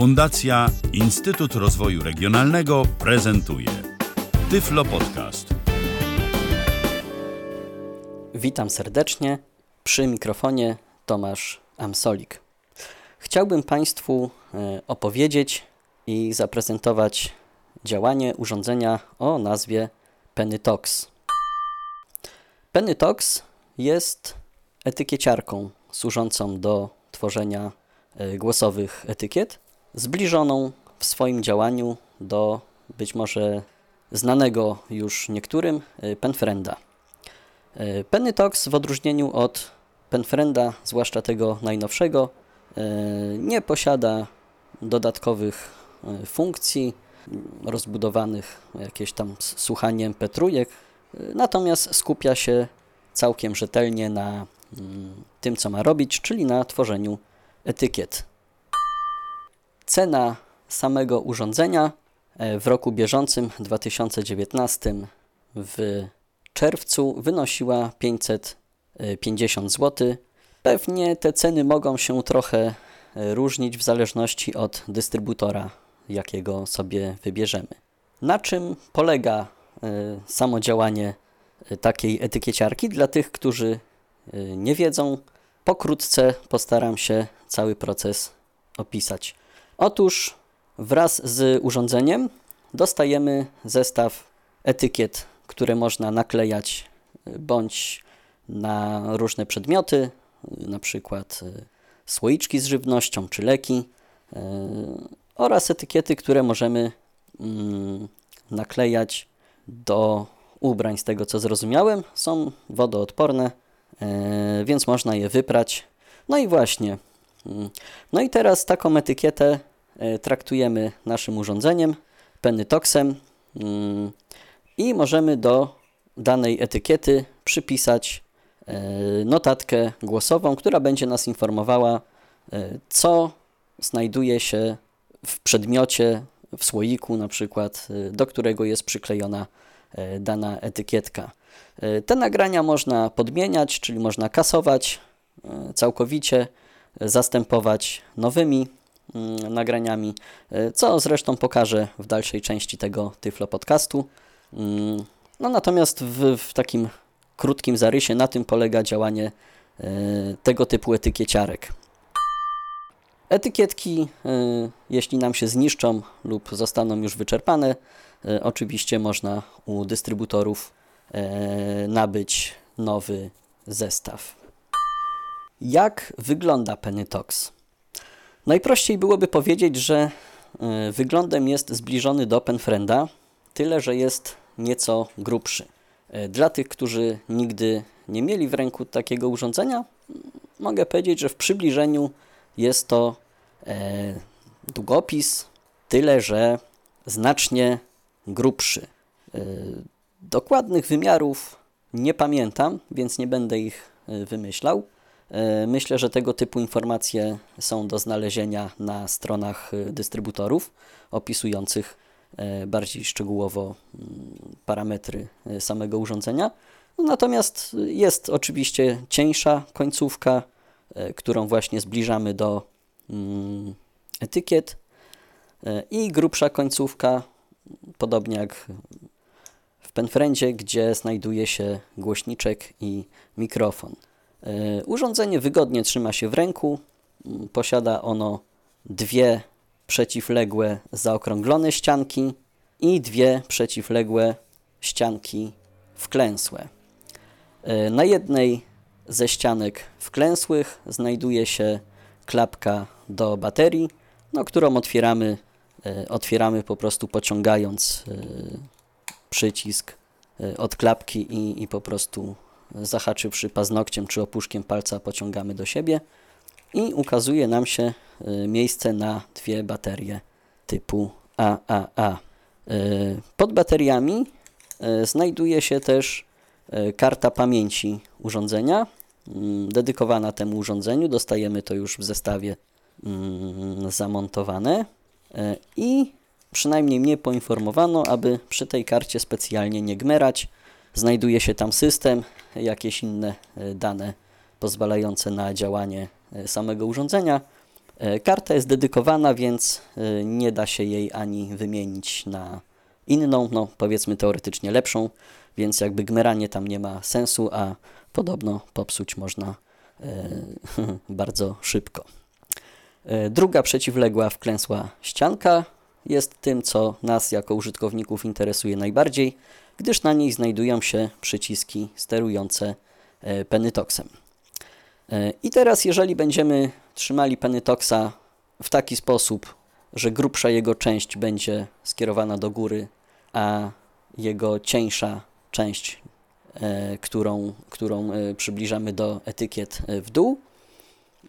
Fundacja Instytut Rozwoju Regionalnego prezentuje Tyflo Podcast. Witam serdecznie. Przy mikrofonie Tomasz Amsolik. Chciałbym Państwu e, opowiedzieć i zaprezentować działanie urządzenia o nazwie Pennytox. Pennytox jest etykieciarką służącą do tworzenia e, głosowych etykiet, zbliżoną w swoim działaniu do być może znanego już niektórym e, Penfrenda. E, Pennytox w odróżnieniu od Penfrenda, zwłaszcza tego najnowszego, nie posiada dodatkowych funkcji rozbudowanych jakieś tam słuchaniem petrujek, natomiast skupia się całkiem rzetelnie na mm, tym, co ma robić, czyli na tworzeniu etykiet. Cena samego urządzenia e, w roku bieżącym 2019 w czerwcu wynosiła 550 zł. Pewnie te ceny mogą się trochę e, różnić w zależności od dystrybutora, jakiego sobie wybierzemy. Na czym polega e, samo działanie takiej etykieciarki? Dla tych, którzy nie wiedzą, pokrótce postaram się cały proces opisać. Otóż wraz z urządzeniem dostajemy zestaw etykiet, które można naklejać y, bądź na różne przedmioty, y, na przykład y, słoiczki z żywnością czy leki oraz etykiety, które możemy mm, naklejać do ubrań, z tego co zrozumiałem, są wodoodporne, więc można je wyprać. No i właśnie. Mm, no i teraz taką etykietę traktujemy naszym urządzeniem, Pennytoxem mm, i możemy do danej etykiety przypisać e, notatkę głosową, która będzie nas informowała, e, co znajduje się w przedmiocie, w słoiku na przykład, do którego jest przyklejona dana etykietka. Te nagrania można podmieniać, czyli można kasować całkowicie, zastępować nowymi. Mm, nagraniami, e, co zresztą pokażę w dalszej części tego Tyflo podcastu. Mm, no natomiast w, w takim krótkim zarysie na tym polega działanie e, tego typu etykieciarek. Etykietki, e, jeśli nam się zniszczą lub zostaną już wyczerpane, oczywiście można u dystrybutorów nabyć nowy zestaw. Jak wygląda Pennytox? Najprościej byłoby powiedzieć, że e, wyglądem jest zbliżony do Penfrenda, tyle że jest nieco grubszy. E, dla tych, którzy nigdy nie mieli w ręku takiego urządzenia, mogę powiedzieć, że w przybliżeniu jest to e, długopis, tyle że znacznie grubszy. Dokładnych wymiarów nie pamiętam, więc nie będę ich wymyślał. E, myślę, że tego typu informacje są do znalezienia na stronach e, dystrybutorów opisujących e, bardziej szczegółowo mm, parametry samego urządzenia. No, natomiast jest oczywiście cieńsza końcówka, którą właśnie zbliżamy do mm, etykiet i grubsza końcówka, podobnie jak w Penfrendzie, gdzie znajduje się głośniczek i mikrofon. E, urządzenie wygodnie trzyma się w ręku. Mm, posiada ono dwie przeciwległe zaokrąglone ścianki i dwie przeciwległe ścianki wklęsłe. E, na jednej ze ścianek wklęsłych znajduje się klapka do baterii, no, którą otwieramy, e, otwieramy po prostu pociągając przycisk od klapki i, i po prostu zahaczywszy paznokciem czy opuszkiem palca pociągamy do siebie i ukazuje nam się y, miejsce na dwie baterie typu AAA. Y, pod bateriami y, znajduje się też karta pamięci urządzenia mm, dedykowana temu urządzeniu. Dostajemy to już w zestawie mm, zamontowane i przynajmniej mnie poinformowano, aby przy tej karcie specjalnie nie gmerać. Znajduje się tam system, jakieś inne e, dane pozwalające na działanie e, samego urządzenia. E, karta jest dedykowana, więc nie da się jej ani wymienić na inną, no powiedzmy teoretycznie lepszą, więc jakby gmeranie tam nie ma sensu, a podobno popsuć można bardzo szybko. Druga przeciwległa wklęsła ścianka jest tym, co nas jako użytkowników interesuje najbardziej, gdyż na niej znajdują się przyciski sterujące e, Penitoxem. E, I teraz, jeżeli będziemy trzymali Penitoxa w taki sposób, że grubsza jego część będzie skierowana do góry, a jego cieńsza część, e, którą, którą przybliżamy do etykiet w dół,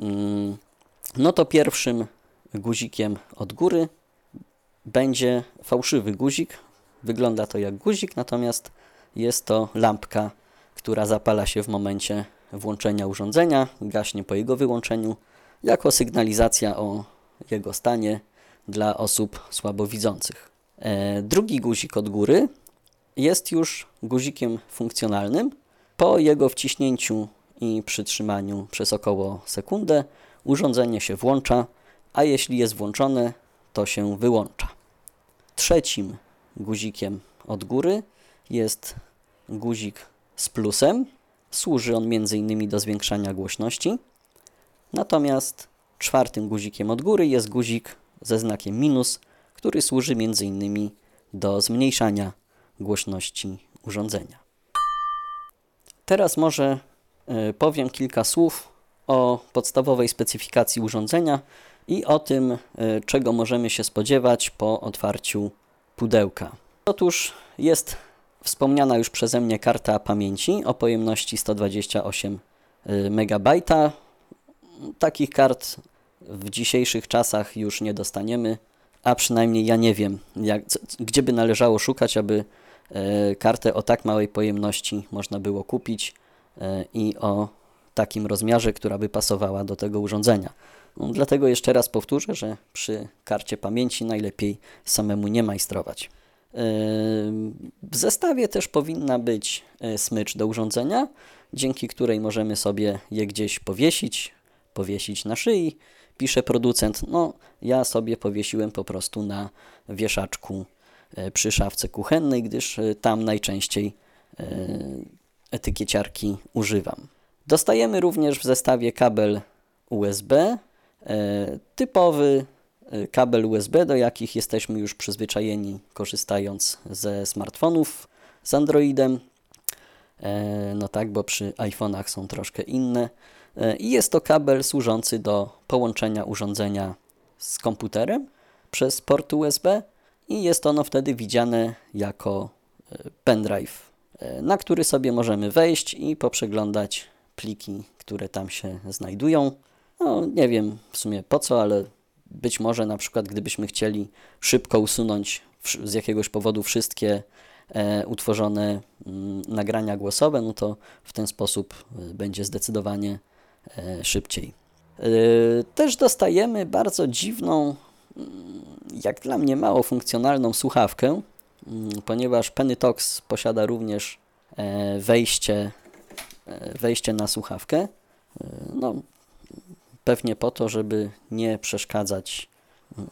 mm, no to pierwszym guzikiem od góry będzie fałszywy guzik. Wygląda to jak guzik, natomiast jest to lampka, która zapala się w momencie włączenia urządzenia, gaśnie po jego wyłączeniu, jako sygnalizacja o jego stanie dla osób słabowidzących. E, drugi guzik od góry jest już guzikiem funkcjonalnym. Po jego wciśnięciu i przytrzymaniu przez około sekundę urządzenie się włącza, a jeśli jest włączone, to się wyłącza. Trzecim guzikiem od góry jest guzik z plusem. Służy on m.in. do zwiększania głośności. Natomiast czwartym guzikiem od góry jest guzik ze znakiem minus, który służy m.in. do zmniejszania głośności urządzenia. Teraz może y, powiem kilka słów o podstawowej specyfikacji urządzenia i o tym, y, czego możemy się spodziewać po otwarciu pudełka. Otóż jest wspomniana już przeze mnie karta pamięci o pojemności 128 MB. Takich kart w dzisiejszych czasach już nie dostaniemy, a przynajmniej ja nie wiem, jak, gdzie by należało szukać, aby e, kartę o tak małej pojemności można było kupić e, i o takim rozmiarze, która by pasowała do tego urządzenia. Dlatego jeszcze raz powtórzę, że przy karcie pamięci najlepiej samemu nie majstrować. Yy, w zestawie też powinna być e, smycz do urządzenia, dzięki której możemy sobie je gdzieś powiesić, powiesić na szyi, pisze producent. No, ja sobie powiesiłem po prostu na wieszaczku e, przy szafce kuchennej, gdyż e, tam najczęściej etykieciarki używam. Dostajemy również w zestawie kabel USB, typowy kabel USB, do jakich jesteśmy już przyzwyczajeni korzystając ze smartfonów z Androidem. E, no tak, bo przy iPhone'ach są troszkę inne. E, I jest to kabel służący do połączenia urządzenia z komputerem przez port USB i jest ono wtedy widziane jako e, pendrive, na który sobie możemy wejść i poprzeglądać pliki, które tam się znajdują. No, nie wiem w sumie po co, ale być może na przykład gdybyśmy chcieli szybko usunąć z jakiegoś powodu wszystkie e, utworzone mm, nagrania głosowe, no to w ten sposób e, będzie zdecydowanie e, szybciej. Też dostajemy bardzo dziwną, mm, jak dla mnie mało funkcjonalną słuchawkę, mm, ponieważ Pennytox posiada również wejście, wejście na słuchawkę. No, Pewnie po to, żeby nie przeszkadzać mm,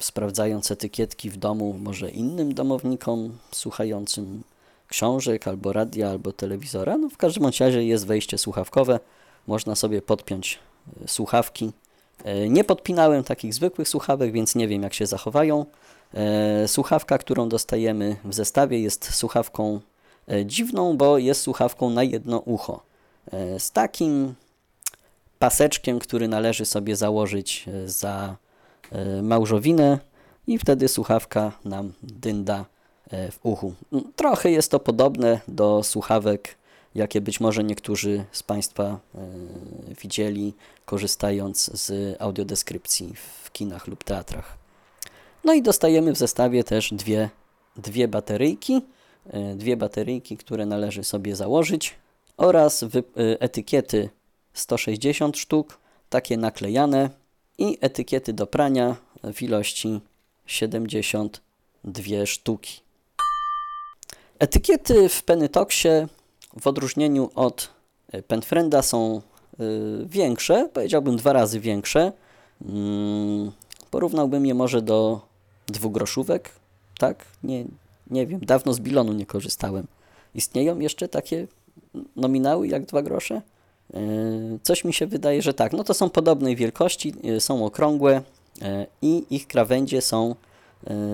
sprawdzając etykietki w domu może innym domownikom słuchającym książek albo radia, albo telewizora. No w każdym razie jest wejście słuchawkowe. Można sobie podpiąć e, słuchawki. E, nie podpinałem takich zwykłych słuchawek, więc nie wiem jak się zachowają. E, słuchawka, którą dostajemy w zestawie jest słuchawką dziwną, bo jest słuchawką na jedno ucho. Z takim paseczkiem, który należy sobie założyć e, za e, małżowinę i wtedy słuchawka nam dynda e, w uchu. Mm, trochę jest to podobne do słuchawek, jakie być może niektórzy z Państwa widzieli, korzystając z audiodeskrypcji w kinach lub teatrach. No i dostajemy w zestawie też dwie, dwie bateryjki, dwie bateryjki, które należy sobie założyć oraz etykiety 160 sztuk, takie naklejane i etykiety do prania w ilości 72 sztuki. Etykiety w Penytoxie w odróżnieniu od e, Penfrienda są y, większe, powiedziałbym dwa razy większe. Mm, porównałbym je może do dwugroszówek, tak? Nie, nie wiem, dawno z bilonu nie korzystałem. Istnieją jeszcze takie nominały jak dwa grosze? Yy, Coś mi się wydaje, że tak. No to są podobnej wielkości, yy, są okrągłe yy, i ich krawędzie są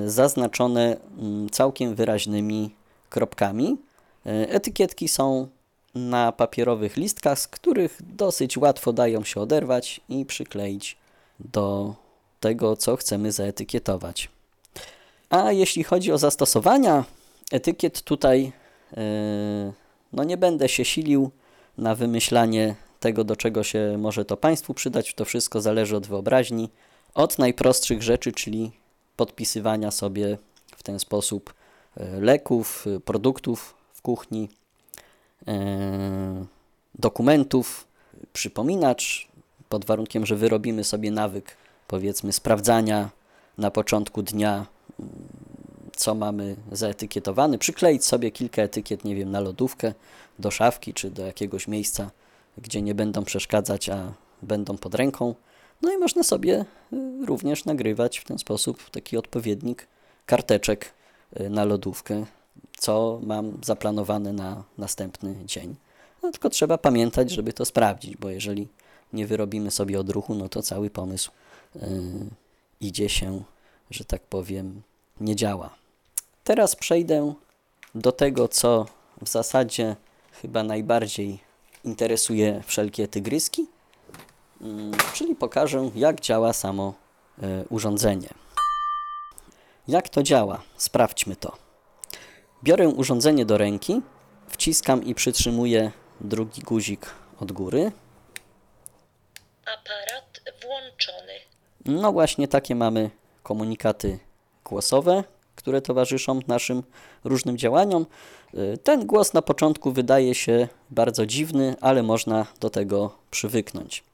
zaznaczone mm, całkiem wyraźnymi kropkami. Etykietki są na papierowych listkach, z których dosyć łatwo dają się oderwać i przykleić do tego, co chcemy zaetykietować. A jeśli chodzi o zastosowania etykiet, tutaj no nie będę się silił na wymyślanie tego, do czego się może to Państwu przydać. To wszystko zależy od wyobraźni. Od najprostszych rzeczy, czyli podpisywania sobie w ten sposób e, leków, e, produktów w kuchni, e, dokumentów, przypominacz, pod warunkiem, że wyrobimy sobie nawyk, powiedzmy, sprawdzania na początku dnia, co mamy zaetykietowane, przykleić sobie kilka etykiet, nie wiem, na lodówkę, do szafki czy do jakiegoś miejsca, gdzie nie będą przeszkadzać, a będą pod ręką. No i można sobie y, również nagrywać w ten sposób taki odpowiednik karteczek y, na lodówkę, co mam zaplanowane na następny dzień. No tylko trzeba pamiętać, żeby to sprawdzić, bo jeżeli nie wyrobimy sobie odruchu, no to cały pomysł y, idzie się, że tak powiem, nie działa. Teraz przejdę do tego, co w zasadzie chyba najbardziej interesuje wszelkie tygryski, mm, czyli pokażę, jak działa samo e, urządzenie. Jak to działa? Sprawdźmy to. Biorę urządzenie do ręki, wciskam i przytrzymuję drugi guzik od góry. Aparat włączony. No właśnie takie mamy komunikaty głosowe, które towarzyszą naszym różnym działaniom. Y, Ten głos na początku wydaje się bardzo dziwny, ale można do tego przywyknąć.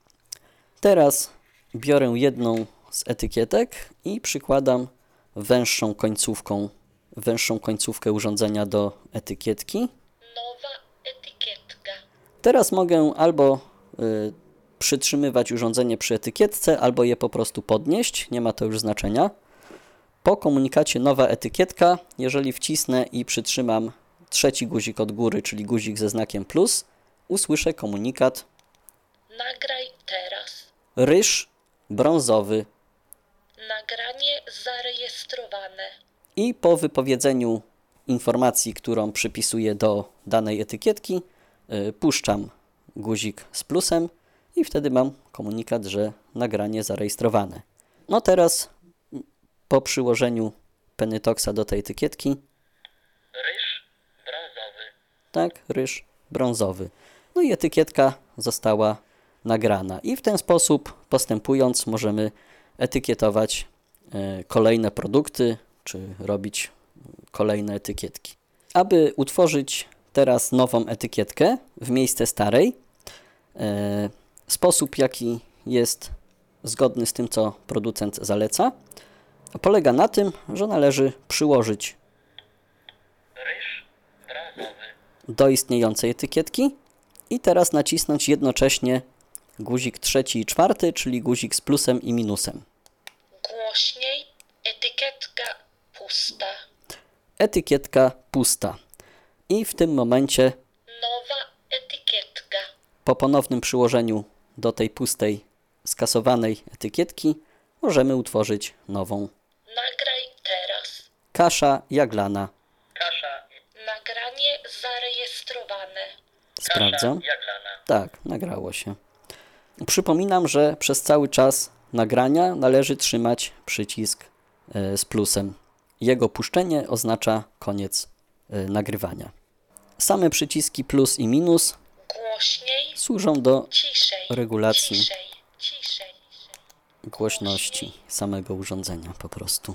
Teraz biorę jedną z etykietek i przykładam węższą końcówką, węższą końcówkę urządzenia do etykietki. Nowa etykietka. Teraz mogę albo y, przytrzymywać urządzenie przy etykietce, albo je po prostu podnieść, nie ma to już znaczenia. Po komunikacie nowa etykietka, jeżeli wcisnę i przytrzymam trzeci guzik od góry, czyli guzik ze znakiem plus, usłyszę komunikat Nagraj teraz. ryż brązowy Nagranie zarejestrowane. i po wypowiedzeniu informacji, którą przypisuję do danej etykietki, y, puszczam guzik z plusem i wtedy mam komunikat, że nagranie zarejestrowane. No teraz po przyłożeniu Pennytoxa do tej etykietki, Ryż brązowy. tak, ryż brązowy. No i etykietka została nagrana. I w ten sposób postępując możemy etykietować e, kolejne produkty, czy robić kolejne etykietki. Aby utworzyć teraz nową etykietkę w miejsce starej, e, sposób jaki jest zgodny z tym, co producent zaleca, polega na tym, że należy przyłożyć Ryż brązowy. do istniejącej etykietki i teraz nacisnąć jednocześnie guzik trzeci i czwarty, czyli guzik z plusem i minusem. Głośniej. Etykietka pusta. Etykietka pusta. I w tym momencie Nowa etykietka. po ponownym przyłożeniu do tej pustej, skasowanej etykietki możemy utworzyć nową. Nagraj teraz. Kasza jaglana. Kasza. Nagranie zarejestrowane. Sprawdzam. Jaglana. Tak, nagrało się. Przypominam, że przez cały czas nagrania należy trzymać przycisk e, z plusem. Jego puszczenie oznacza koniec e, nagrywania. Same przyciski plus i minus Głośniej. służą do Ciszej. regulacji. Ciszej. Głośności samego urządzenia po prostu.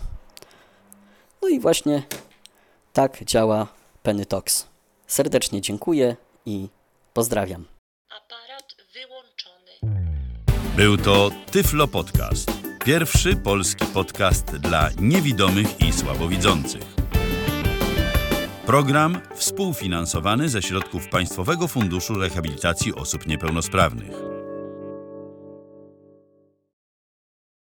No i właśnie tak działa Pennytox. Serdecznie dziękuję i pozdrawiam. Aparat wyłączony. Był to Tyflo Podcast. Pierwszy polski podcast dla niewidomych i słabowidzących. Program współfinansowany ze środków Państwowego Funduszu Rehabilitacji Osób Niepełnosprawnych.